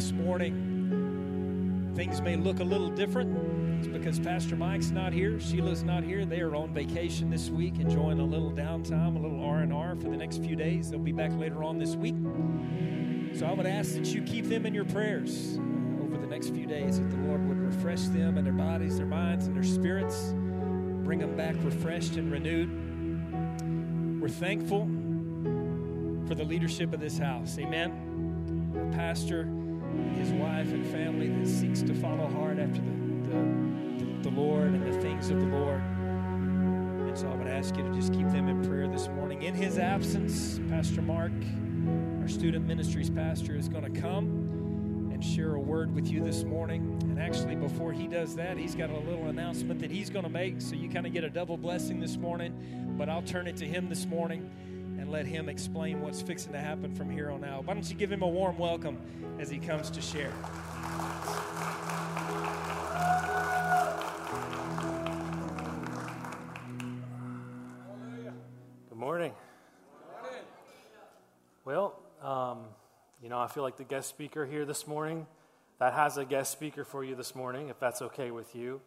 this morning things may look a little different, it's because Pastor Mike's not here, Sheila's not here. They are on vacation this week, enjoying a little downtime, a little R and R for the next few days. They'll be back later on this week. So I would ask that you keep them in your prayers over the next few days, that the Lord would refresh them and their bodies, their minds, and their spirits, bring them back refreshed and renewed. We're thankful for the leadership of this house. Amen pastor, his wife, and family that seeks to follow hard after the, the, the Lord and the things of the Lord. And so I would ask you to just keep them in prayer this morning. In his absence, Pastor Mark, our student ministries pastor, is going to come and share a word with you this morning. And actually, before he does that, he's got a little announcement that he's going to make. So you kind of get a double blessing this morning. But I'll turn it to him this morning let him explain what's fixing to happen from here on out. Why don't you give him a warm welcome as he comes to share? Good morning. Well, um, you know, I feel like the guest speaker here this morning that has a guest speaker for you this morning, if that's okay with you.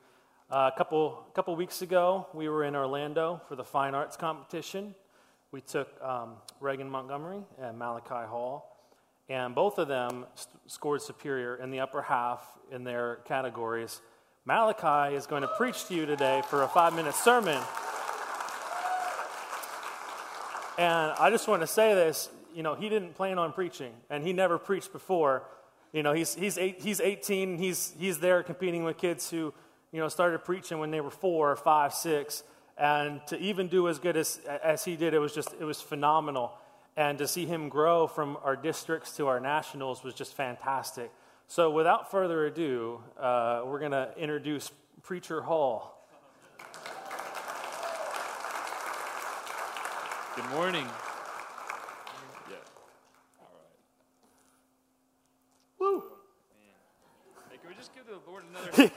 Uh, a couple a couple weeks ago, we were in Orlando for the fine arts competition, we took um, Reagan Montgomery and Malachi Hall, and both of them st- scored superior in the upper half in their categories. Malachi is going to preach to you today for a five minute sermon. And I just want to say this you know, he didn't plan on preaching, and he never preached before. You know, he's, he's, eight, he's 18, he's, he's there competing with kids who, you know, started preaching when they were four, five, six and to even do as good as, as he did, it was just, it was phenomenal. And to see him grow from our districts to our nationals was just fantastic. So without further ado, uh, we're going to introduce Preacher Hall. Good morning. Yeah. All right. Woo. Man. Hey, can we just give the Lord another?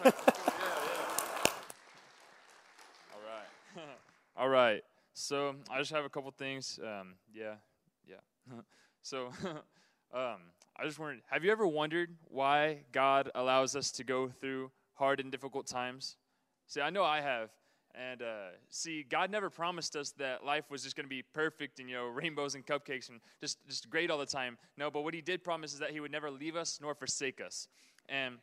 All right. So I just have a couple things. Um, yeah, yeah. so um, I just wondered have you ever wondered why God allows us to go through hard and difficult times? See, I know I have. And uh, see, God never promised us that life was just going to be perfect and you know rainbows and cupcakes and just just great all the time. No, but what He did promise is that He would never leave us nor forsake us. And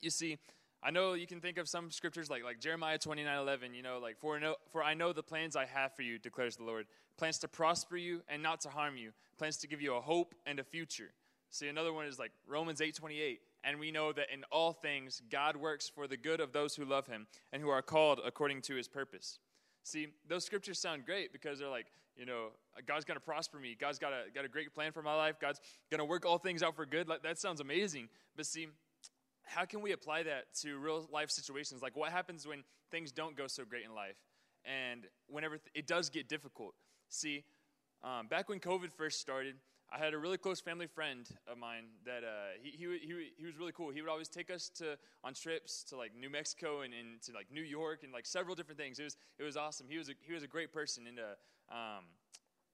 you see, I know you can think of some scriptures like, like Jeremiah 29 11, you know, like, for, no, for I know the plans I have for you, declares the Lord. Plans to prosper you and not to harm you, plans to give you a hope and a future. See, another one is like Romans 8 28. And we know that in all things, God works for the good of those who love him and who are called according to his purpose. See, those scriptures sound great because they're like, you know, God's going to prosper me. God's got a, got a great plan for my life. God's going to work all things out for good. That sounds amazing. But see, how can we apply that to real life situations? Like, what happens when things don't go so great in life? And whenever th- it does get difficult. See, um, back when COVID first started, I had a really close family friend of mine that uh, he, he, he, he was really cool. He would always take us to on trips to like New Mexico and, and to like New York and like several different things. It was it was awesome. He was a, he was a great person and uh, um,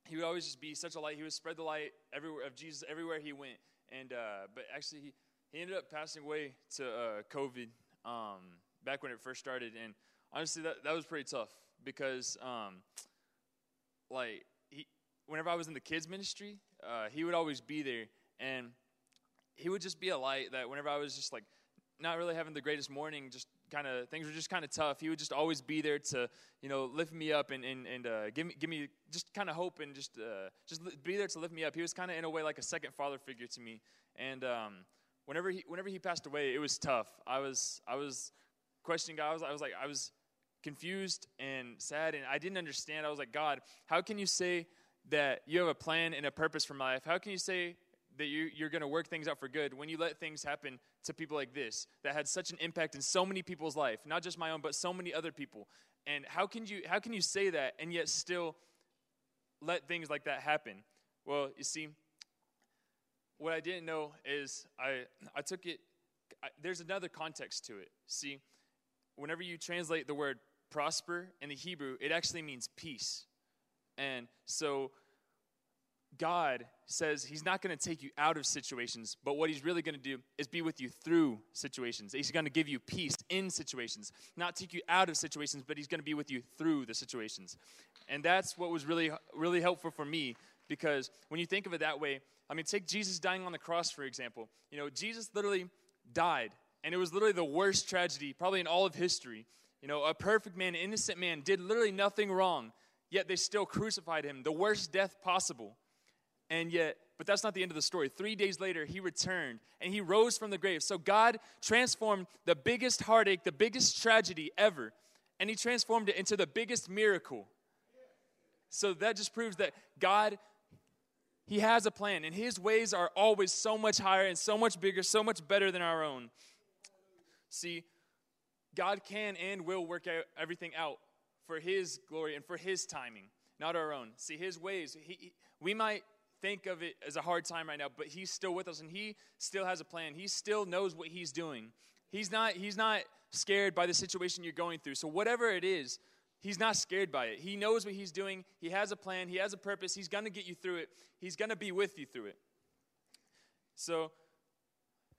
he would always just be such a light. He would spread the light everywhere of Jesus everywhere he went. And uh, but actually he he ended up passing away to uh, COVID um, back when it first started, and honestly, that that was pretty tough because, um, like, he, whenever I was in the kids ministry, uh, he would always be there, and he would just be a light that whenever I was just like not really having the greatest morning, just kind of things were just kind of tough. He would just always be there to you know lift me up and and, and uh, give me give me just kind of hope and just uh, just be there to lift me up. He was kind of in a way like a second father figure to me, and um, whenever he whenever he passed away, it was tough. I was I was questioning God. I was, I was like I was confused and sad, and I didn't understand. I was like, God, how can you say that you have a plan and a purpose for my life? How can you say that you, you're going to work things out for good when you let things happen to people like this that had such an impact in so many people's life, not just my own, but so many other people? And how can you how can you say that and yet still let things like that happen? Well, you see, what I didn't know is I, I took it, I, there's another context to it. See, whenever you translate the word prosper in the Hebrew, it actually means peace. And so God says he's not going to take you out of situations, but what he's really going to do is be with you through situations. He's going to give you peace in situations, not take you out of situations, but he's going to be with you through the situations. And that's what was really, really helpful for me because when you think of it that way, I mean, take Jesus dying on the cross, for example. You know, Jesus literally died, and it was literally the worst tragedy, probably in all of history. You know, a perfect man, innocent man, did literally nothing wrong, yet they still crucified him, the worst death possible. And yet, but that's not the end of the story. Three days later, he returned and he rose from the grave. So God transformed the biggest heartache, the biggest tragedy ever, and he transformed it into the biggest miracle. So that just proves that God, he has a plan, and his ways are always so much higher and so much bigger, so much better than our own. See, God can and will work out everything out for his glory and for his timing, not our own. See, his ways, he, we might think of it as a hard time right now, but he's still with us and he still has a plan. He still knows what he's doing. He's not he's not scared by the situation you're going through. So whatever it is, he's not scared by it. He knows what he's doing. He has a plan. He has a purpose. He's going to get you through it. He's going to be with you through it. So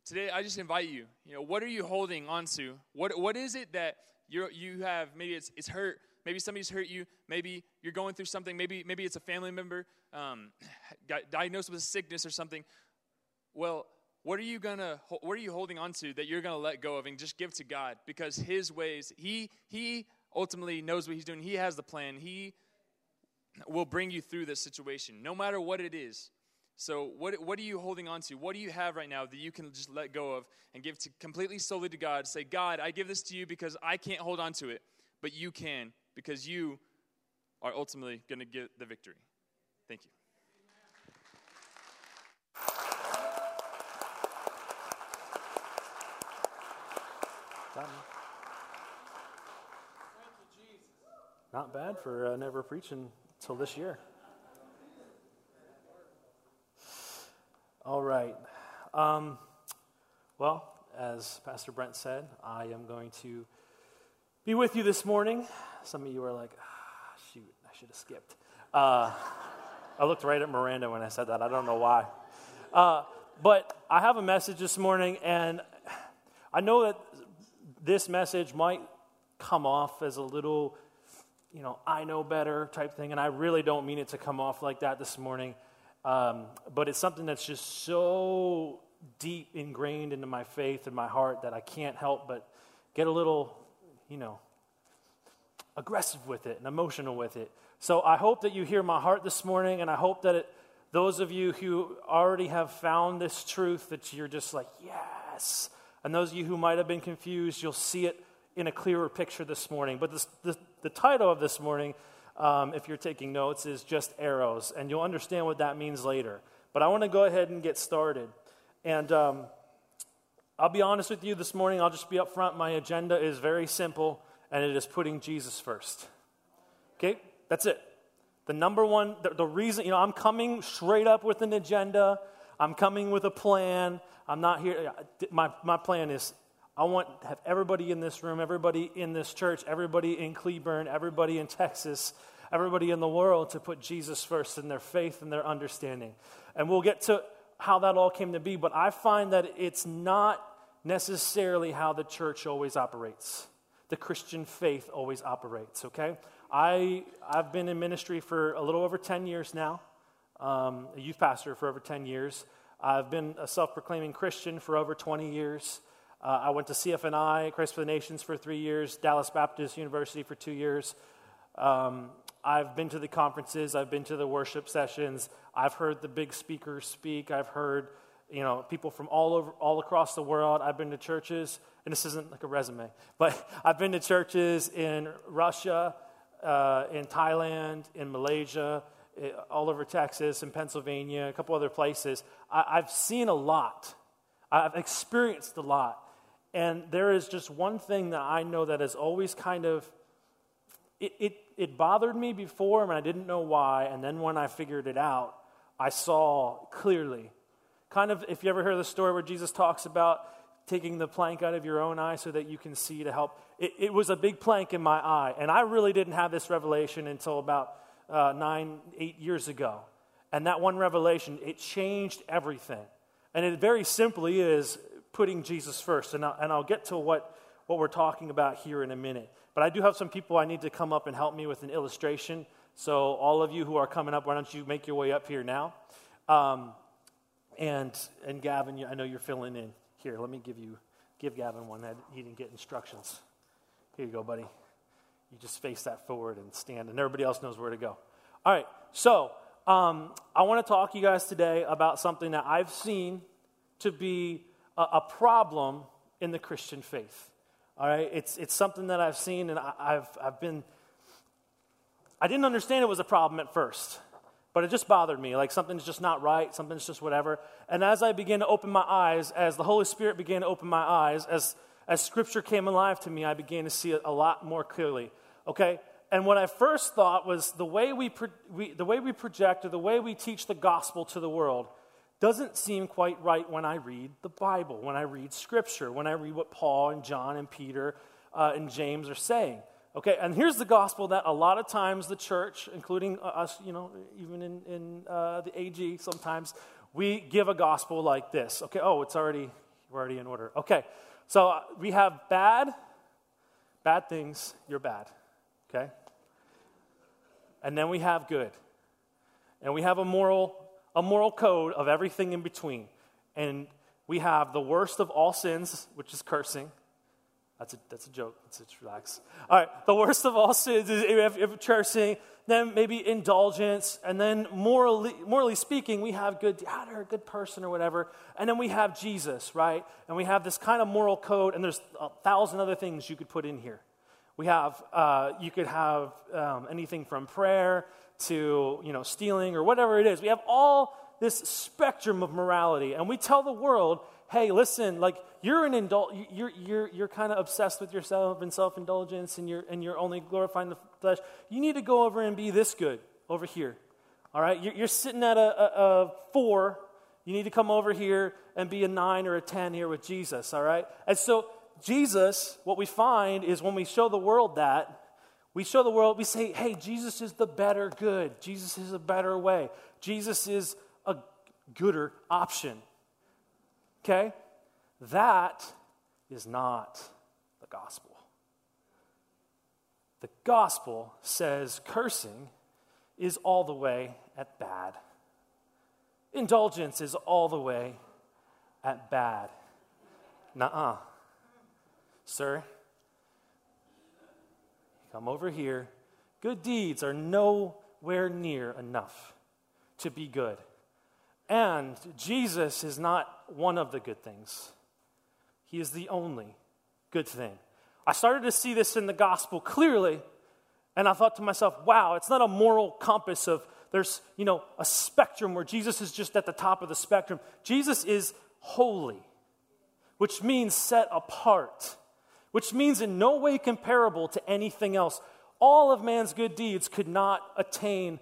today I just invite you, you know, what are you holding on to? What what is it that you you have maybe it's it's hurt maybe somebody's hurt you maybe you're going through something maybe maybe it's a family member um, got diagnosed with a sickness or something well what are you gonna what are you holding on to that you're gonna let go of and just give to god because his ways he he ultimately knows what he's doing. He has the plan. He will bring you through this situation no matter what it is. So what, what are you holding on to? What do you have right now that you can just let go of and give to completely solely to god? Say god i give this to you because i can't hold on to it but you can because you are ultimately going to get the victory. Thank you. Not bad for uh, never preaching until this year. All right. Um, well, as Pastor Brent said, I am going to be with you this morning. Some of you are like, ah, shoot, I should have skipped. Uh, I looked right at Miranda when I said that. I don't know why. Uh, but I have a message this morning, and I know that this message might come off as a little, you know, I know better type thing, and I really don't mean it to come off like that this morning. Um, but it's something that's just so deep ingrained into my faith and my heart that I can't help but get a little you know, aggressive with it and emotional with it. So I hope that you hear my heart this morning, and I hope that it, those of you who already have found this truth, that you're just like, yes. And those of you who might have been confused, you'll see it in a clearer picture this morning. But this, the, the title of this morning, um, if you're taking notes, is just arrows, and you'll understand what that means later. But I want to go ahead and get started. And um, I'll be honest with you this morning, I'll just be up front. My agenda is very simple, and it is putting Jesus first. Okay? That's it. The number one, the, the reason, you know, I'm coming straight up with an agenda, I'm coming with a plan. I'm not here. My, my plan is I want to have everybody in this room, everybody in this church, everybody in Cleburne, everybody in Texas, everybody in the world to put Jesus first in their faith and their understanding. And we'll get to how that all came to be, but I find that it's not necessarily how the church always operates. The Christian faith always operates, okay? I, I've been in ministry for a little over 10 years now, um, a youth pastor for over 10 years. I've been a self proclaiming Christian for over 20 years. Uh, I went to CFNI, Christ for the Nations, for three years, Dallas Baptist University for two years. Um, I've been to the conferences, I've been to the worship sessions, I've heard the big speakers speak, I've heard you know, people from all over, all across the world. I've been to churches, and this isn't like a resume, but I've been to churches in Russia, uh, in Thailand, in Malaysia, eh, all over Texas, in Pennsylvania, a couple other places. I, I've seen a lot. I've experienced a lot. And there is just one thing that I know that has always kind of, it, it, it bothered me before, and I didn't know why. And then when I figured it out, I saw clearly Kind of, if you ever heard the story where Jesus talks about taking the plank out of your own eye so that you can see to help. It, it was a big plank in my eye, and I really didn't have this revelation until about uh, nine, eight years ago. And that one revelation, it changed everything. And it very simply is putting Jesus first. And I'll, and I'll get to what, what we're talking about here in a minute. But I do have some people I need to come up and help me with an illustration. So, all of you who are coming up, why don't you make your way up here now? Um, and, and Gavin, I know you're filling in. Here, let me give you give Gavin one that he didn't get instructions. Here you go, buddy. You just face that forward and stand, and everybody else knows where to go. All right, so um, I want to talk to you guys today about something that I've seen to be a, a problem in the Christian faith. All right, it's, it's something that I've seen, and I, I've, I've been, I didn't understand it was a problem at first, but it just bothered me. Like something's just not right, something's just whatever. And as I began to open my eyes, as the Holy Spirit began to open my eyes, as, as Scripture came alive to me, I began to see it a lot more clearly. Okay? And what I first thought was the way we, pro- we, the way we project or the way we teach the gospel to the world doesn't seem quite right when I read the Bible, when I read Scripture, when I read what Paul and John and Peter uh, and James are saying. Okay, and here's the gospel that a lot of times the church, including uh, us, you know, even in, in uh, the AG, sometimes we give a gospel like this. Okay, oh, it's already, we're already in order. Okay, so uh, we have bad, bad things, you're bad. Okay? And then we have good. And we have a moral, a moral code of everything in between. And we have the worst of all sins, which is cursing. That's a, that's a joke. Let's just relax. All right, the worst of all sins is if, if cursing, then maybe indulgence, and then morally, morally speaking, we have good, ah, they're a good person or whatever, and then we have Jesus, right? And we have this kind of moral code, and there's a thousand other things you could put in here. We have, uh, you could have um, anything from prayer to, you know, stealing or whatever it is. We have all this spectrum of morality, and we tell the world, hey, listen, like you're an indul- you're, you're, you're kind of obsessed with yourself and self-indulgence and you're, and you're only glorifying the flesh. You need to go over and be this good over here. All right? You're, you're sitting at a, a, a four. You need to come over here and be a nine or a 10 here with Jesus. All right? And so Jesus, what we find is when we show the world that, we show the world, we say, hey, Jesus is the better good. Jesus is a better way. Jesus is a gooder option. Okay? That is not the gospel. The gospel says cursing is all the way at bad. Indulgence is all the way at bad. Nuh uh. Sir, come over here. Good deeds are nowhere near enough to be good. And Jesus is not one of the good things, He is the only good thing. I started to see this in the gospel clearly, and I thought to myself, wow, it's not a moral compass of there's, you know, a spectrum where Jesus is just at the top of the spectrum. Jesus is holy, which means set apart, which means in no way comparable to anything else. All of man's good deeds could not attain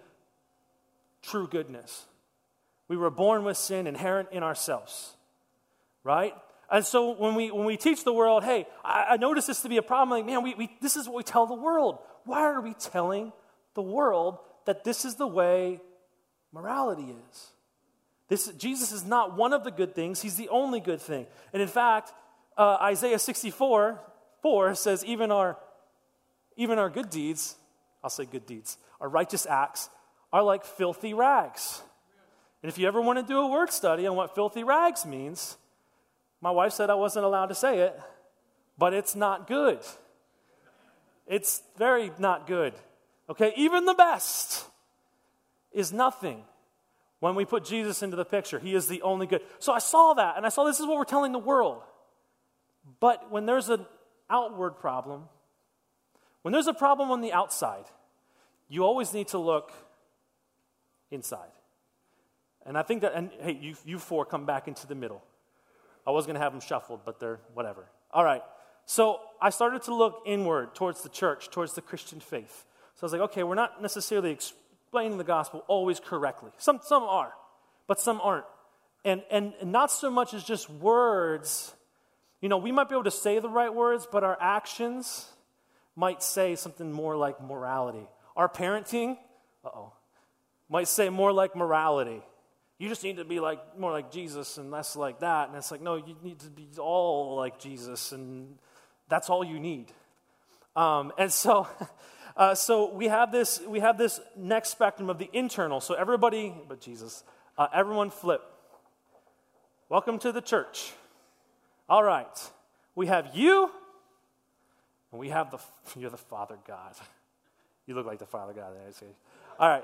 true goodness. We were born with sin inherent in ourselves, right? And so when we, when we teach the world, hey, I, I notice this to be a problem, like, man, we, we, this is what we tell the world. Why are we telling the world that this is the way morality is? This, Jesus is not one of the good things, he's the only good thing. And in fact, uh, Isaiah 64 4 says, even our, even our good deeds, I'll say good deeds, our righteous acts are like filthy rags. And if you ever want to do a word study on what filthy rags means, my wife said I wasn't allowed to say it, but it's not good. It's very not good. Okay, even the best is nothing when we put Jesus into the picture. He is the only good. So I saw that and I saw this is what we're telling the world. But when there's an outward problem, when there's a problem on the outside, you always need to look inside. And I think that, and hey, you, you four come back into the middle. I was going to have them shuffled, but they're whatever. All right. So I started to look inward towards the church, towards the Christian faith. So I was like, okay, we're not necessarily explaining the gospel always correctly. Some, some are, but some aren't. And, and, and not so much as just words. You know, we might be able to say the right words, but our actions might say something more like morality. Our parenting, oh, might say more like morality. You just need to be like more like Jesus and less like that. And it's like, no, you need to be all like Jesus, and that's all you need. Um, and so, uh, so we have this we have this next spectrum of the internal. So everybody, but Jesus, uh, everyone flip. Welcome to the church. All right, we have you, and we have the you're the Father God. You look like the Father God. All right,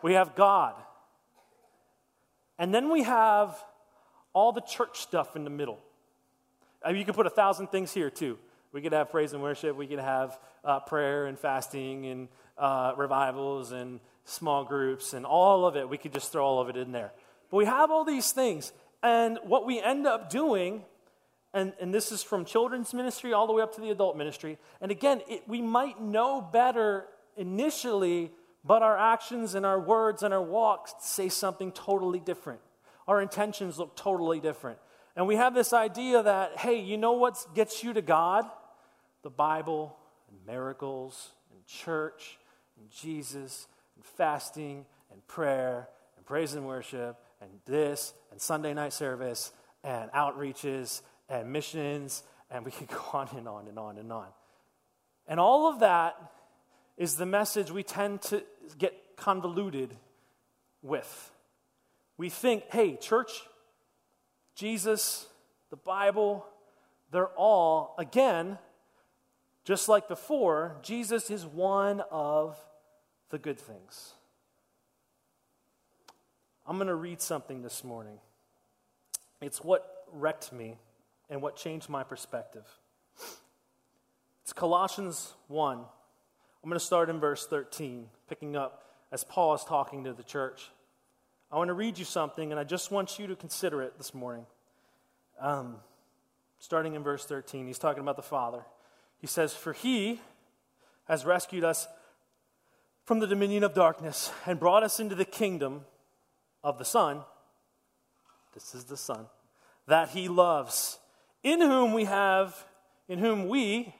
we have God. And then we have all the church stuff in the middle. I mean, you could put a thousand things here too. We could have praise and worship. We could have uh, prayer and fasting and uh, revivals and small groups and all of it. We could just throw all of it in there. But we have all these things. And what we end up doing, and, and this is from children's ministry all the way up to the adult ministry. And again, it, we might know better initially but our actions and our words and our walks say something totally different. Our intentions look totally different. And we have this idea that, hey, you know what gets you to God? The Bible and miracles and church and Jesus and fasting and prayer and praise and worship and this and Sunday night service and outreaches and missions and we could go on and on and on and on. And all of that is the message we tend to get convoluted with. We think, hey, church, Jesus, the Bible, they're all, again, just like before, Jesus is one of the good things. I'm going to read something this morning. It's what wrecked me and what changed my perspective. It's Colossians 1 I'm going to start in verse 13, picking up as Paul is talking to the church. I want to read you something, and I just want you to consider it this morning. Um, starting in verse 13, he's talking about the Father. He says, For he has rescued us from the dominion of darkness and brought us into the kingdom of the Son. This is the Son that he loves, in whom we have, in whom we,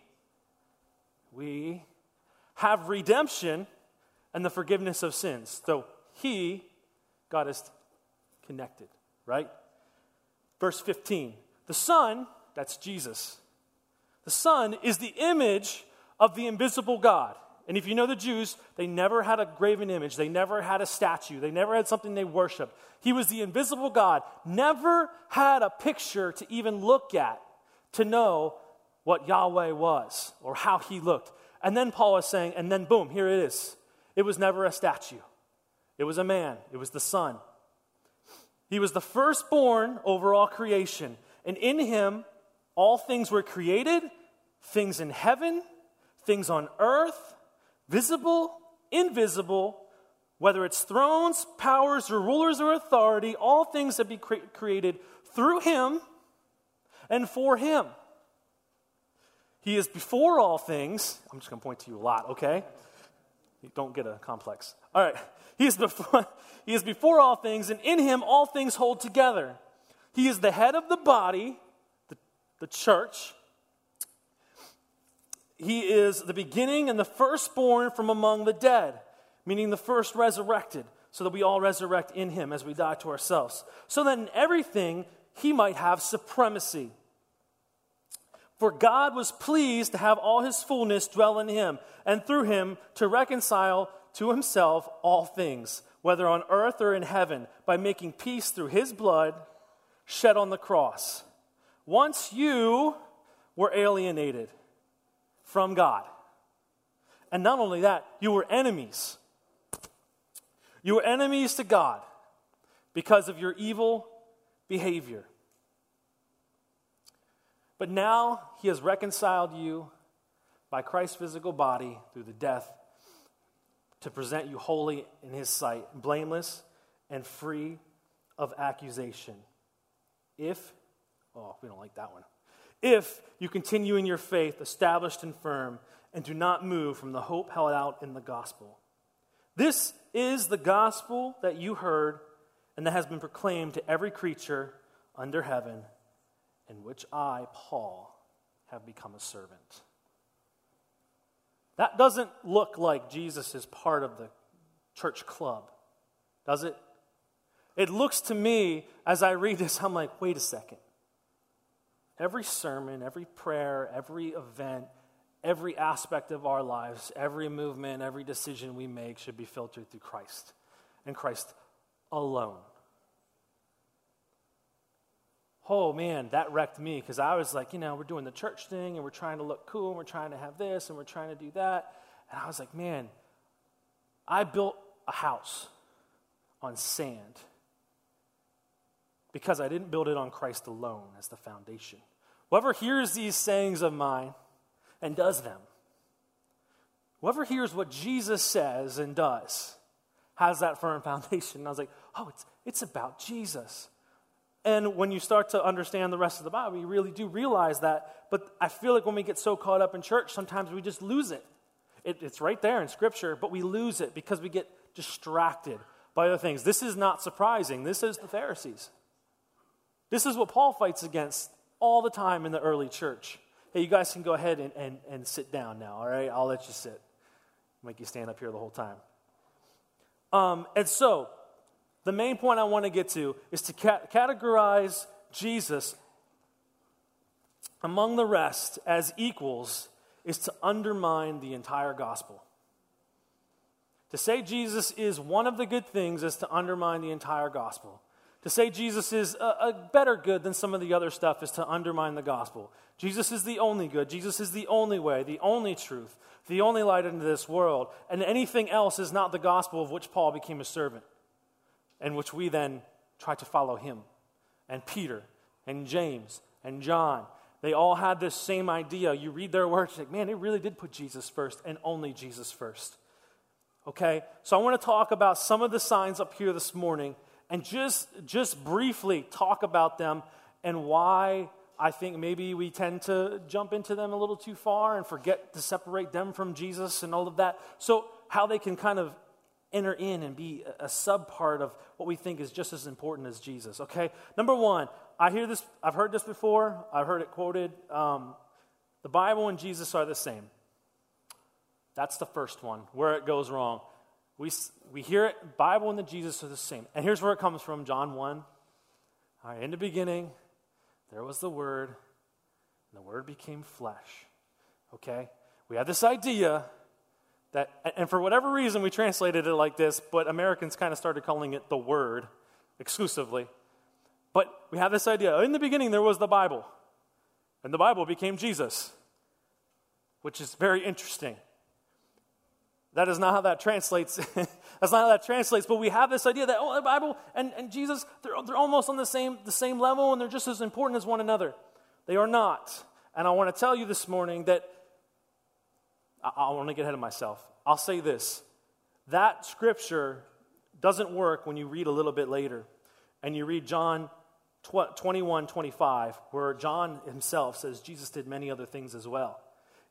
we have redemption and the forgiveness of sins. So he, God is connected, right? Verse 15 the Son, that's Jesus, the Son is the image of the invisible God. And if you know the Jews, they never had a graven image. They never had a statue. They never had something they worshiped. He was the invisible God, never had a picture to even look at to know what Yahweh was or how he looked. And then Paul is saying, and then boom, here it is. It was never a statue, it was a man, it was the Son. He was the firstborn over all creation. And in him, all things were created things in heaven, things on earth, visible, invisible, whether it's thrones, powers, or rulers or authority, all things have been cre- created through him and for him. He is before all things. I'm just going to point to you a lot, okay? Don't get a complex. All right. He is, before, he is before all things, and in him all things hold together. He is the head of the body, the, the church. He is the beginning and the firstborn from among the dead, meaning the first resurrected, so that we all resurrect in him as we die to ourselves. So that in everything he might have supremacy. For God was pleased to have all his fullness dwell in him, and through him to reconcile to himself all things, whether on earth or in heaven, by making peace through his blood shed on the cross. Once you were alienated from God. And not only that, you were enemies. You were enemies to God because of your evil behavior. But now he has reconciled you by Christ's physical body through the death to present you holy in his sight, blameless and free of accusation. If, oh, we don't like that one. If you continue in your faith, established and firm, and do not move from the hope held out in the gospel. This is the gospel that you heard and that has been proclaimed to every creature under heaven in which I, Paul, have become a servant. That doesn't look like Jesus is part of the church club. does it? It looks to me, as I read this, I'm like, wait a second. Every sermon, every prayer, every event, every aspect of our lives, every movement, every decision we make should be filtered through Christ and Christ alone. Oh man, that wrecked me because I was like, you know, we're doing the church thing and we're trying to look cool and we're trying to have this and we're trying to do that. And I was like, man, I built a house on sand because I didn't build it on Christ alone as the foundation. Whoever hears these sayings of mine and does them, whoever hears what Jesus says and does, has that firm foundation. And I was like, oh, it's, it's about Jesus. And when you start to understand the rest of the Bible, you really do realize that. But I feel like when we get so caught up in church, sometimes we just lose it. it. It's right there in Scripture, but we lose it because we get distracted by other things. This is not surprising. This is the Pharisees. This is what Paul fights against all the time in the early church. Hey, you guys can go ahead and, and, and sit down now, all right? I'll let you sit. Make you stand up here the whole time. Um, and so, the main point I want to get to is to ca- categorize Jesus among the rest as equals is to undermine the entire gospel. To say Jesus is one of the good things is to undermine the entire gospel. To say Jesus is a, a, better good than some of the other stuff is to undermine the gospel. Jesus is the only good. Jesus is the only way, the only truth, the only light into this world. And anything else is not the gospel of which Paul became a servant and which we then try to follow him. And Peter and James and John, they all had this same idea. You read their words, like, man, they really did put Jesus first and only Jesus first. Okay? So I want to talk about some of the signs up here this morning and just, just briefly talk about them and why I think maybe we tend to jump into them a little too far and forget to separate them from Jesus and all of that. So, how they can kind of enter in and be a sub part of what we think is just as important as Jesus. Okay, number one, I hear this. I've heard this before. I've heard it quoted. Um, the Bible and Jesus are the same. That's the first one where it goes wrong. We, we hear it, Bible and the Jesus are the same. And here's where it comes from John 1. All right, in the beginning, there was the Word, and the Word became flesh. Okay? We have this idea that, and for whatever reason, we translated it like this, but Americans kind of started calling it the Word exclusively. But we have this idea in the beginning, there was the Bible, and the Bible became Jesus, which is very interesting. That is not how that translates. That's not how that translates. But we have this idea that, oh, the Bible and, and Jesus, they're, they're almost on the same, the same level and they're just as important as one another. They are not. And I want to tell you this morning that I, I want to get ahead of myself. I'll say this that scripture doesn't work when you read a little bit later and you read John 21 25, where John himself says Jesus did many other things as well.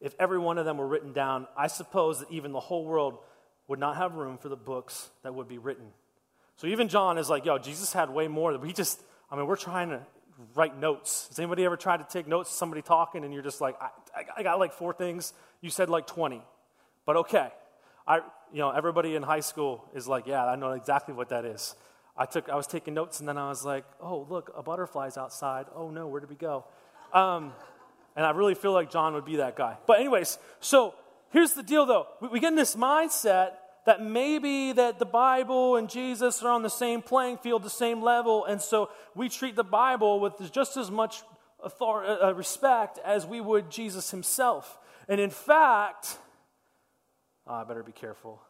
If every one of them were written down, I suppose that even the whole world would not have room for the books that would be written. So even John is like, yo, Jesus had way more. We just, I mean, we're trying to write notes. Has anybody ever tried to take notes of somebody talking and you're just like, I, I got like four things. You said like 20. But okay. I, you know, everybody in high school is like, yeah, I know exactly what that is. I took, I was taking notes and then I was like, oh, look, a butterfly's outside. Oh no, where did we go? Um, and I really feel like John would be that guy. But anyways, so here's the deal though. We, we get in this mindset that maybe that the Bible and Jesus are on the same playing field, the same level, and so we treat the Bible with just as much authority, uh, uh, respect as we would Jesus himself. And in fact, oh, I better be careful.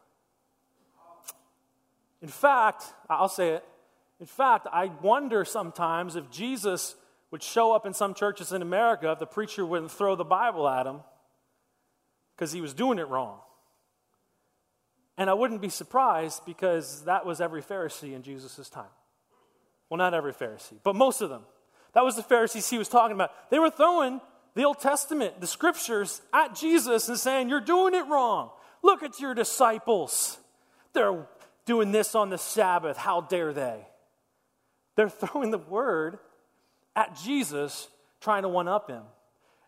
In fact, I'll say it. In fact, I wonder sometimes if Jesus would show up in some churches in America if the preacher wouldn't throw the Bible at him because he was doing it wrong. And I wouldn't be surprised because that was every Pharisee in Jesus' time. Well, not every Pharisee, but most of them. That was the Pharisees he was talking about. They were throwing the Old Testament, the scriptures, at Jesus and saying, You're doing it wrong. Look at your disciples. They're doing this on the Sabbath. How dare they? They're throwing the word at Jesus, trying to one up him.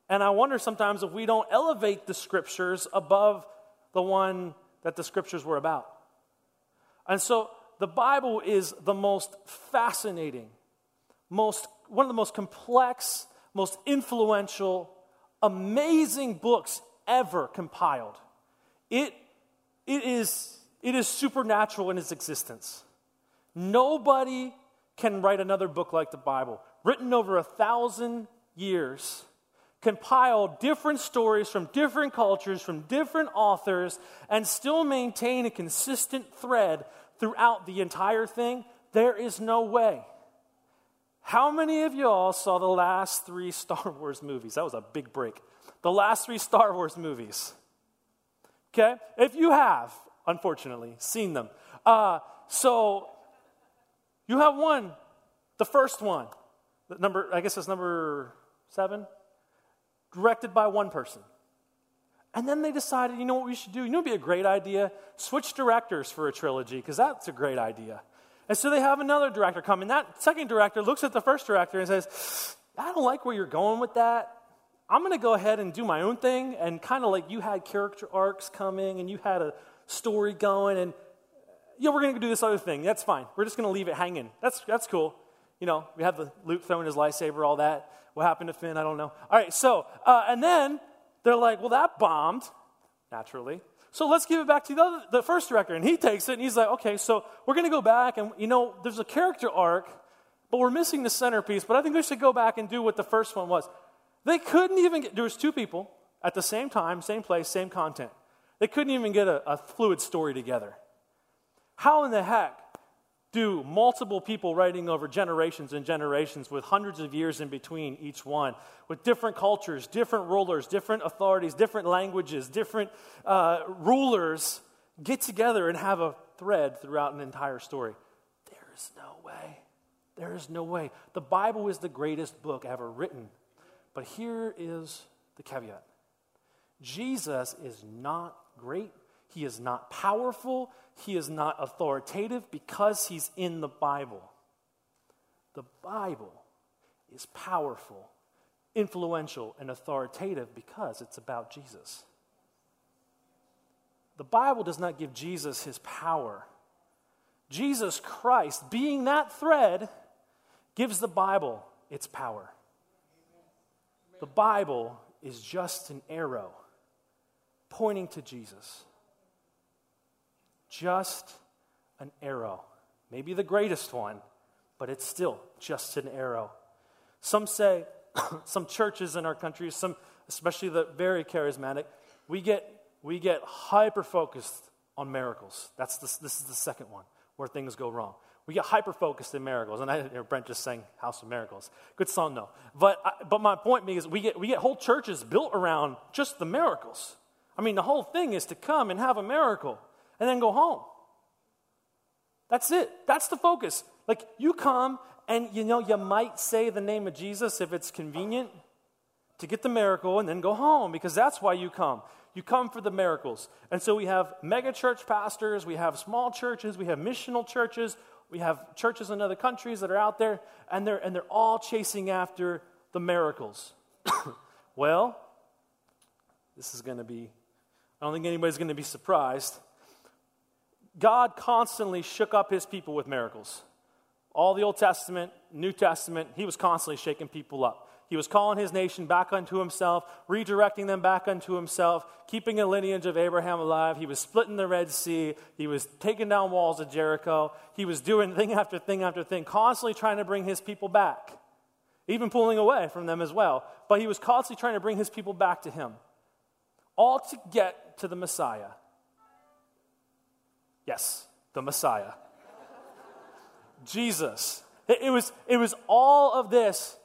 And I wonder sometimes if we don't elevate the scriptures above the one that the scriptures were about. And so the Bible is the most fascinating, most, one of the most complex, most influential, amazing books ever compiled. It, it, is, it is supernatural in its existence. Nobody can write another book like the Bible, written over a thousand years, compile different stories from different cultures, from different authors, and still maintain a consistent thread throughout the entire thing. There is no way. How many of y'all saw the last three Star Wars movies? That was a big break. The last three Star Wars movies. Okay? If you have, unfortunately, seen them. Uh, so you have one, the first one, number, I guess it's number seven, directed by one person. And then they decided, you know what we should do? You know what would be a great idea? Switch directors for a trilogy, because that's a great idea. And so they have another director come, and that second director looks at the first director and says, I don't like where you're going with that. I'm going to go ahead and do my own thing. And kind of like you had character arcs coming and you had a story going, and yeah, we're going to do this other thing. That's fine. We're just going to leave it hanging. That's, that's cool. You know, we have the Luke throwing his lightsaber, all that. What happened to Finn? I don't know. All right, so, uh, and then they're like, well, that bombed, naturally. So let's give it back to the, other, the first director. And he takes it and he's like, okay, so we're going to go back and, you know, there's a character arc, but we're missing the centerpiece. But I think we should go back and do what the first one was. They couldn't even get, there was two people at the same time, same place, same content. They couldn't even get a, a fluid story together. How in the heck do multiple people writing over generations and generations with hundreds of years in between each one, with different cultures, different rulers, different authorities, different languages, different uh, rulers, get together and have a thread throughout an entire story? There is no way. There is no way. The Bible is the greatest book ever written. But here is the caveat Jesus is not great he is not powerful. He is not authoritative because he's in the Bible. The Bible is powerful, influential, and authoritative because it's about Jesus. The Bible does not give Jesus his power. Jesus Christ, being that thread, gives the Bible its power. The Bible is just an arrow pointing to Jesus just an arrow. Maybe the greatest one, but it's still just an arrow. Some say, some churches in our country, some, especially the very charismatic, we get, we get hyper focused on miracles. That's the, this is the second one where things go wrong. We get hyper focused in miracles. And I hear Brent just sang House of Miracles. Good song, though. But, I, but my point being is we get, we get whole churches built around just the miracles. I mean, the whole thing is to come and have a miracle and then go home. That's it. That's the focus. Like you come and you know you might say the name of Jesus if it's convenient to get the miracle and then go home because that's why you come. You come for the miracles. And so we have mega church pastors, we have small churches, we have missional churches, we have churches in other countries that are out there and they're and they're all chasing after the miracles. well, this is going to be I don't think anybody's going to be surprised God constantly shook up his people with miracles. All the Old Testament, New Testament, he was constantly shaking people up. He was calling his nation back unto himself, redirecting them back unto himself, keeping a lineage of Abraham alive. He was splitting the Red Sea. He was taking down walls of Jericho. He was doing thing after thing after thing, constantly trying to bring his people back, even pulling away from them as well. But he was constantly trying to bring his people back to him, all to get to the Messiah. Yes, the Messiah. Jesus. It, it, was, it was all of this.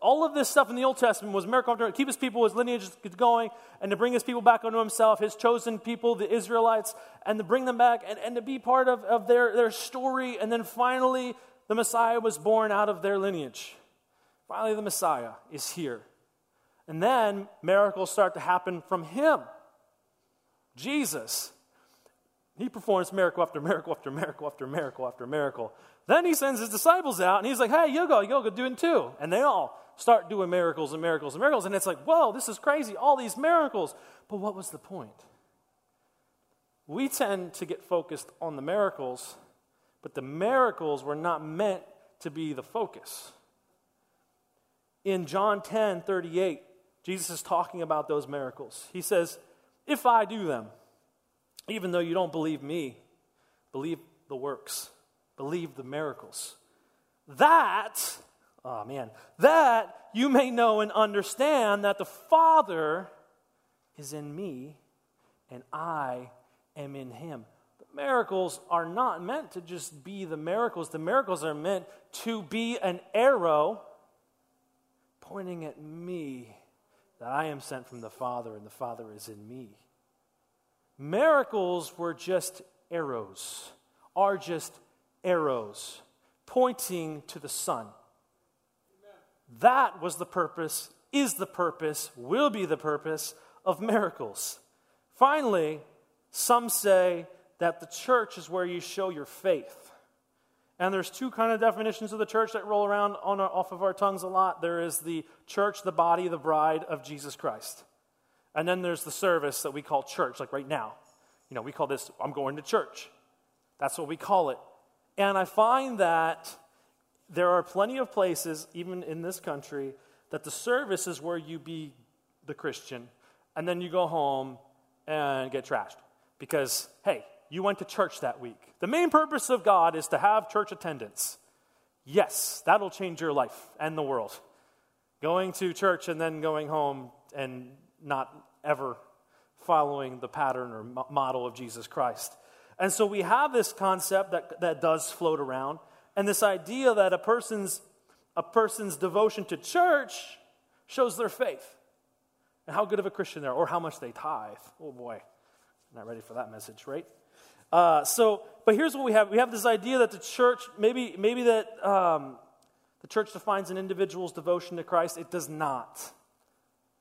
All of this stuff in the Old Testament was miracle to keep his people, his lineage going, and to bring his people back unto himself, his chosen people, the Israelites, and to bring them back and, and to be part of, of their, their story. And then finally, the Messiah was born out of their lineage. Finally, the Messiah is here. And then miracles start to happen from him. Jesus he performs miracle after miracle after miracle after miracle after miracle. Then he sends his disciples out and he's like, hey, you go, you go, go do it too. And they all start doing miracles and miracles and miracles. And it's like, whoa, this is crazy, all these miracles. But what was the point? We tend to get focused on the miracles but the miracles were not meant to be the focus. In John 10 38, Jesus is talking about those miracles. He says, If I do them, even though you don't believe me, believe the works, believe the miracles. That, oh man, that you may know and understand that the Father is in me and I am in him. The miracles are not meant to just be the miracles, the miracles are meant to be an arrow pointing at me that I am sent from the Father and the Father is in me. Miracles were just arrows, are just arrows pointing to the Son. That was the purpose, is the purpose, will be the purpose of miracles. Finally, some say that the church is where you show your faith. And there's two kind of definitions of the church that roll around on our, off of our tongues a lot. There is the church, the body, the bride of Jesus Christ. And then there's the service that we call church, like right now. You know, we call this, I'm going to church. That's what we call it. And I find that there are plenty of places, even in this country, that the service is where you be the Christian, and then you go home and get trashed. Because, hey, you went to church that week. The main purpose of God is to have church attendance. Yes, that'll change your life and the world. Going to church and then going home and not ever following the pattern or model of Jesus Christ. And so we have this concept that, that does float around, and this idea that a person's, a person's devotion to church shows their faith and how good of a Christian they are, or how much they tithe. Oh boy, not ready for that message, right? Uh, so, but here's what we have: we have this idea that the church, maybe, maybe that um, the church defines an individual's devotion to Christ. It does not,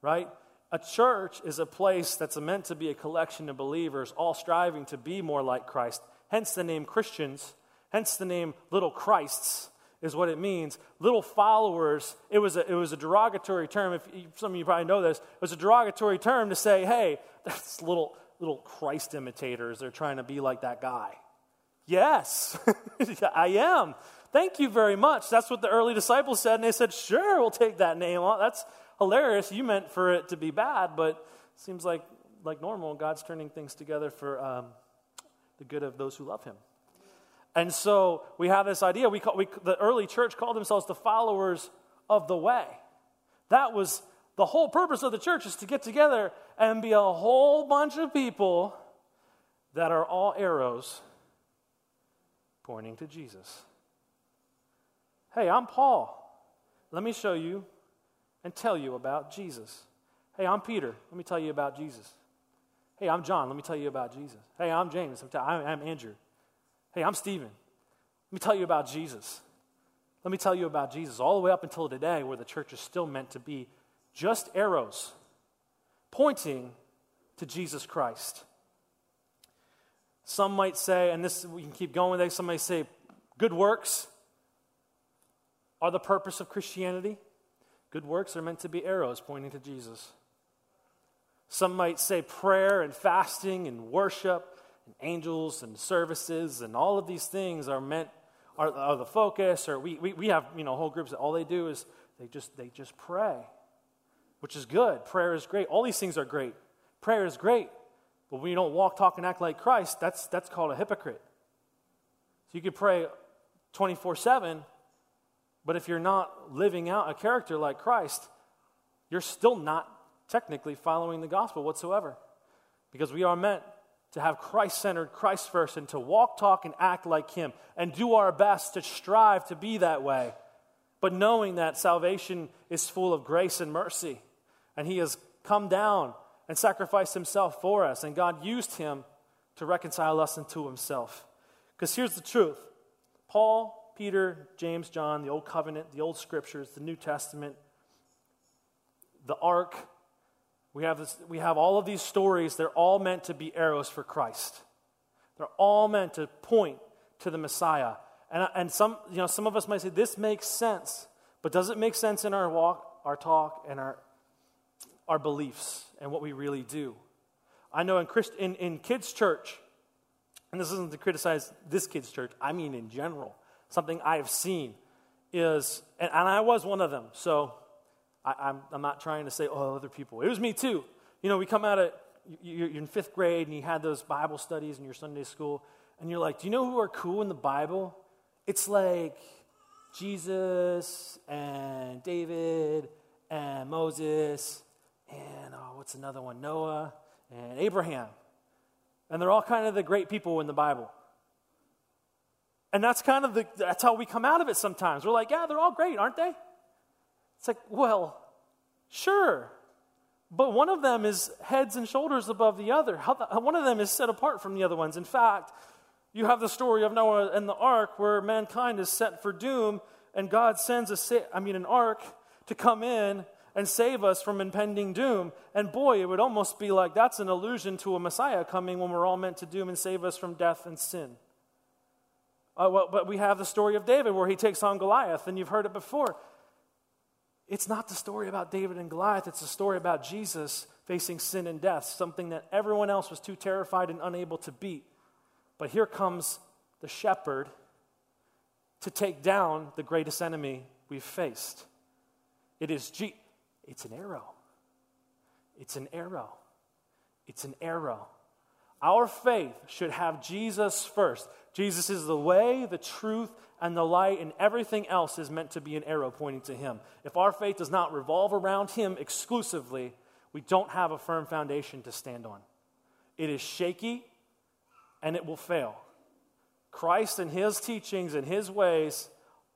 right? A church is a place that's meant to be a collection of believers, all striving to be more like Christ. Hence the name Christians. Hence the name Little Christs is what it means. Little followers, it was a, it was a derogatory term. If some of you probably know this, it was a derogatory term to say, hey, that's little, little Christ imitators. They're trying to be like that guy. Yes, I am. Thank you very much. That's what the early disciples said, and they said, sure, we'll take that name. That's hilarious. You meant for it to be bad, but seems like, like normal. God's turning things together for um, the good of those who love him. And so we have this idea. We, call, we the early church called themselves the followers of the way. That was the whole purpose of the church is to get together and be a whole bunch of people that are all arrows pointing to Jesus. Hey, I'm Paul. Let me show you and tell you about Jesus. Hey, I'm Peter. Let me tell you about Jesus. Hey, I'm John. Let me tell you about Jesus. Hey, I'm James. I'm Andrew. Hey, I'm Stephen. Let me tell you about Jesus. Let me tell you about Jesus, all the way up until today, where the church is still meant to be just arrows pointing to Jesus Christ. Some might say, and this we can keep going with some might say, good works are the purpose of Christianity. Good works are meant to be arrows pointing to Jesus. Some might say prayer and fasting and worship and angels and services and all of these things are meant are, are the focus or we, we, we have you know whole groups that all they do is they just they just pray which is good. Prayer is great. All these things are great. Prayer is great but when you don't walk talk and act like christ that's that's called a hypocrite. So you could pray 24 7 but if you're not living out a character like christ you're still not technically following the gospel whatsoever because we are meant to have Christ centered, Christ first, and to walk, talk, and act like Him, and do our best to strive to be that way. But knowing that salvation is full of grace and mercy, and He has come down and sacrificed Himself for us, and God used Him to reconcile us unto Himself. Because here's the truth Paul, Peter, James, John, the Old Covenant, the Old Scriptures, the New Testament, the Ark, we have, this, we have all of these stories. They're all meant to be arrows for Christ. They're all meant to point to the Messiah. And, and some, you know, some of us might say, this makes sense. But does it make sense in our walk, our talk, and our, our beliefs and what we really do? I know in, Christ, in, in kids' church, and this isn't to criticize this kid's church, I mean in general, something I have seen is, and, and I was one of them, so I, am I'm, I'm not trying to say, oh, other people. It was me too. You know, we come out of, you're in fifth grade and you had those Bible studies in your Sunday school, and you're like, do you know who are cool in the Bible? It's like Jesus and David and Moses and oh, what's another one? Noah and Abraham. And they're all kind of the great people in the Bible. And that's kind of the, that's how we come out of it sometimes. We're like, yeah, they're all great, aren't they? It's like, well, sure. But one of them is heads and shoulders above the other. one of them is set apart from the other ones. In fact, you have the story of Noah and the ark where mankind is set for doom, and God sends a, I mean, an ark to come in and save us from impending doom. And boy, it would almost be like that's an allusion to a Messiah coming when we're all meant to doom and save us from death and sin. Uh, well, but we have the story of David where he takes on Goliath, and you've heard it before. It's not the story about David and Goliath, it's a story about Jesus facing sin and death, something that everyone else was too terrified and unable to beat. But here comes the shepherd to take down the greatest enemy we've faced. It is G- it's an arrow. It's an arrow. It's an arrow. Our faith should have Jesus first. Jesus is the way, the truth, and the light, and everything else is meant to be an arrow pointing to Him. If our faith does not revolve around Him exclusively, we don't have a firm foundation to stand on. It is shaky and it will fail. Christ and His teachings and His ways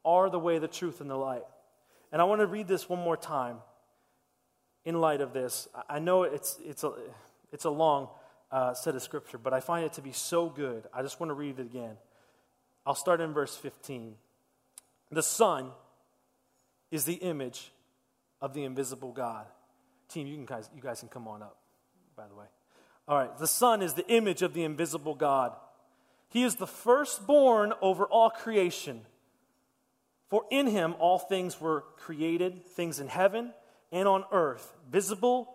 are the way, the truth, and the light. And I want to read this one more time in light of this. I know it's, it's, a, it's a long uh, set of scripture, but I find it to be so good. I just want to read it again. I'll start in verse 15. The Son is the image of the invisible God. Team, you, can guys, you guys can come on up, by the way. All right, the Son is the image of the invisible God. He is the firstborn over all creation. For in him all things were created, things in heaven and on earth, visible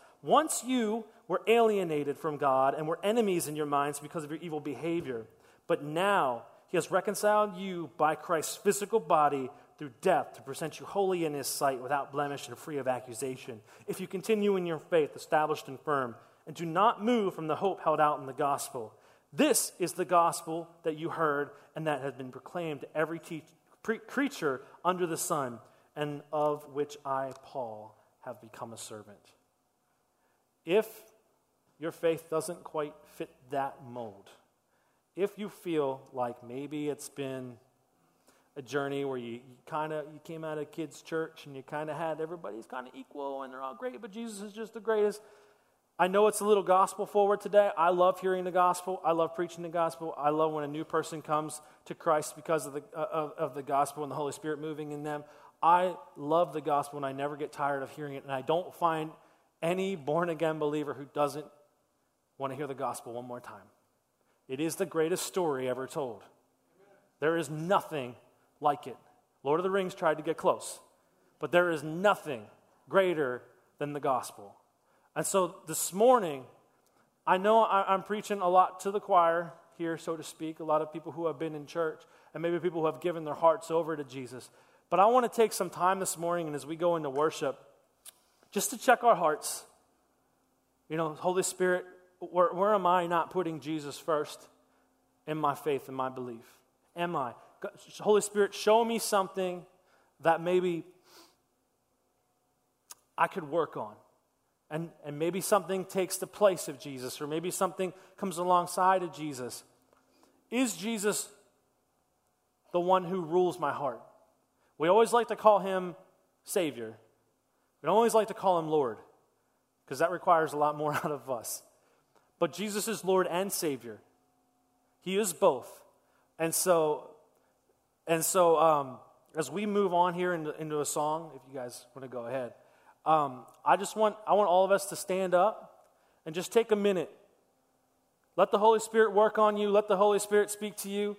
Once you were alienated from God and were enemies in your minds because of your evil behavior, but now he has reconciled you by Christ's physical body through death to present you holy in his sight without blemish and free of accusation. If you continue in your faith, established and firm, and do not move from the hope held out in the gospel. This is the gospel that you heard and that has been proclaimed to every te- pre- creature under the sun and of which I, Paul, have become a servant. If your faith doesn't quite fit that mold, if you feel like maybe it's been a journey where you, you kind of you came out of kids church and you kind of had everybody's kind of equal and they're all great but jesus is just the greatest. I know it's a little gospel forward today. I love hearing the gospel. I love preaching the gospel. I love when a new person comes to christ because of the, uh, of, of the gospel and the holy spirit moving in them. I love the gospel and I never get tired of hearing it. And I don't find any born again believer who doesn't want to hear the gospel one more time. It is the greatest story ever told. There is nothing like it. Lord of the Rings tried to get close, but there is nothing greater than the gospel. And so this morning, I know I'm preaching a lot to the choir here, so to speak, a lot of people who have been in church, and maybe people who have given their hearts over to Jesus. But I want to take some time this morning and as we go into worship, just to check our hearts. You know, Holy Spirit, where, where am I not putting Jesus first in my faith and my belief? Am I? Holy Spirit, show me something that maybe I could work on. And, and maybe something takes the place of Jesus, or maybe something comes alongside of Jesus. Is Jesus the one who rules my heart? We always like to call him Savior. We don't always like to call him Lord, because that requires a lot more out of us. But Jesus is Lord and Savior. He is both. And so, and so um, as we move on here into, into a song, if you guys want to go ahead, um, I just want, I want all of us to stand up and just take a minute. Let the Holy Spirit work on you. Let the Holy Spirit speak to you.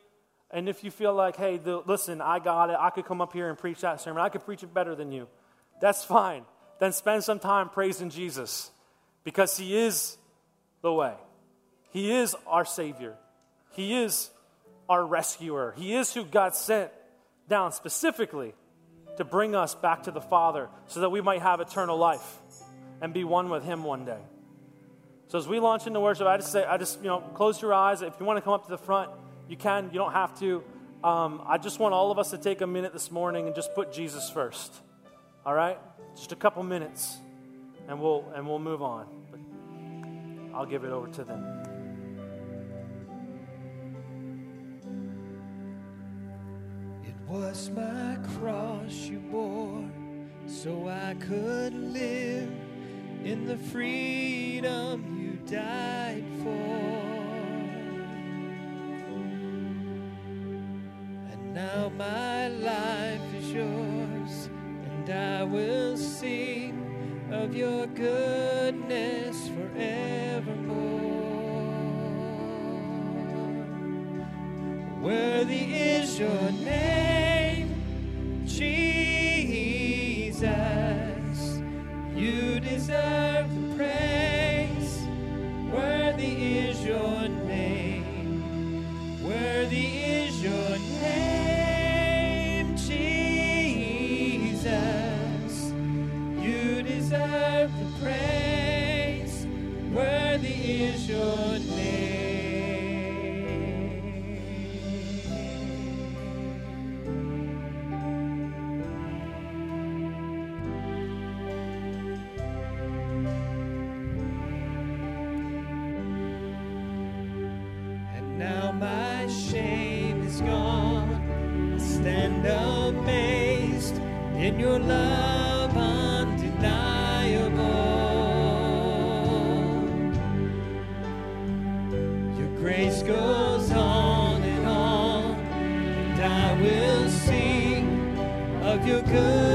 And if you feel like, hey, the, listen, I got it. I could come up here and preach that sermon. I could preach it better than you. That's fine. Then spend some time praising Jesus because He is the way. He is our Savior. He is our rescuer. He is who God sent down specifically to bring us back to the Father so that we might have eternal life and be one with Him one day. So as we launch into worship, I just say, I just, you know, close your eyes. If you want to come up to the front, you can. You don't have to. Um, I just want all of us to take a minute this morning and just put Jesus first. All right? Just a couple minutes, and we'll and we'll move on. But I'll give it over to them. It was my cross you bore, so I could live in the freedom you died for. And now my life is yours, I will sing of your goodness forevermore. Worthy is your name, Jesus. You deserve in your love undeniable. Your grace goes on and on, and I will sing of your goodness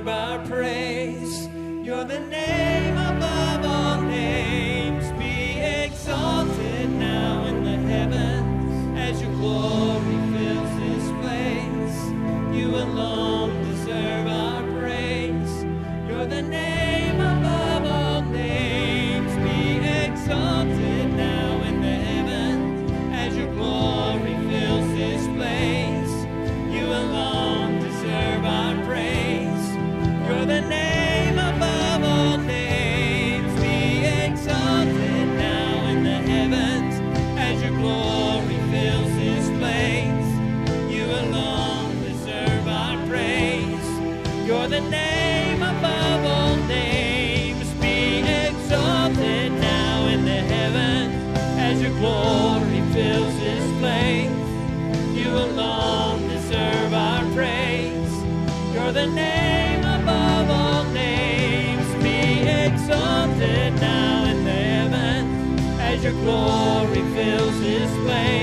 deserve our praise. You're the name fills this place.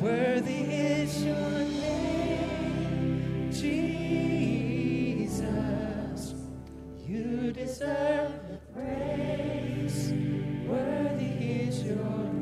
Deserve the name Jesus You deserve praise. Worthy is your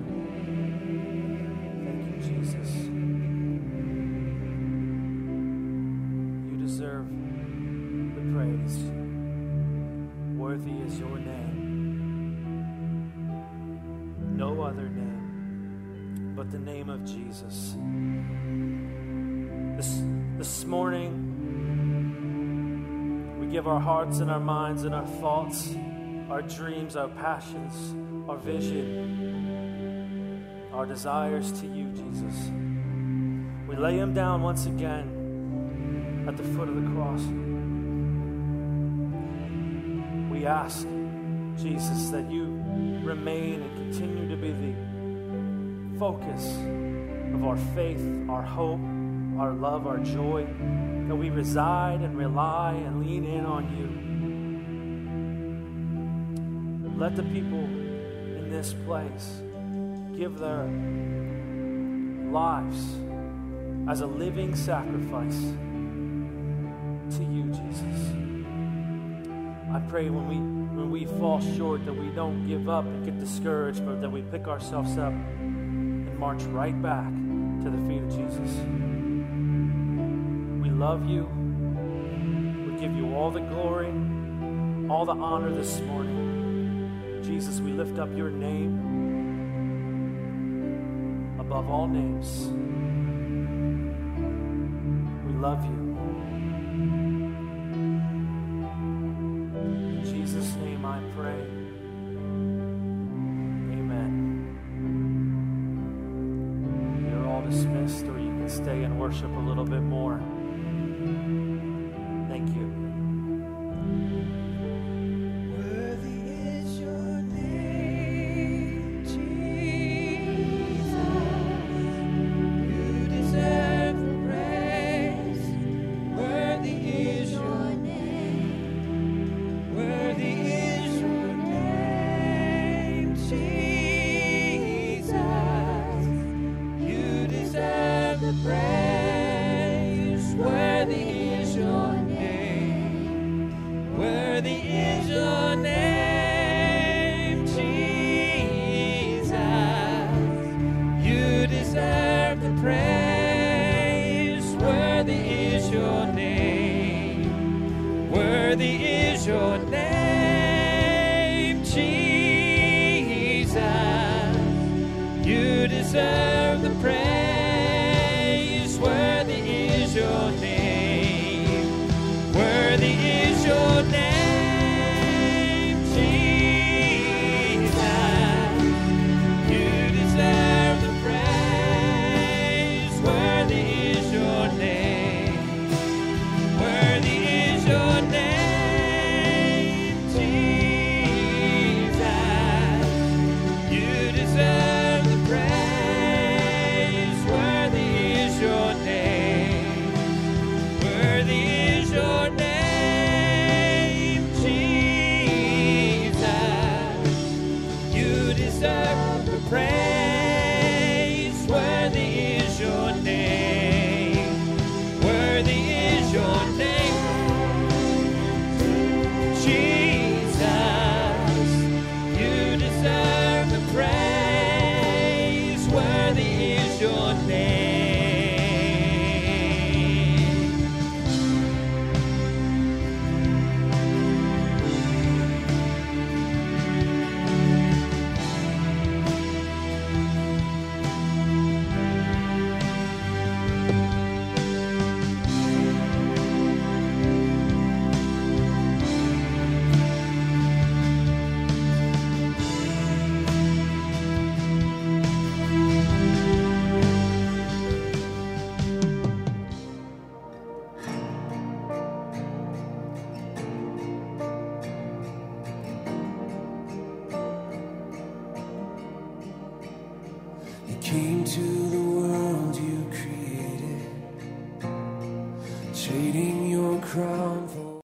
give our hearts and our minds and our thoughts, our dreams, our passions, our vision, our desires to you, Jesus. We lay them down once again at the foot of the cross. We ask, Jesus, that you remain and continue to be the focus of our faith, our hope, our love, our joy, that we reside and rely and lean in on you. Let the people in this place give their lives as a living sacrifice to you, Jesus. I pray when we when we fall short that we don't give up and get discouraged, but that we pick ourselves up and march right back to the feet of Jesus. Love you. We give you all the glory, all the honor this morning. Jesus, we lift up your name above all names. We love you.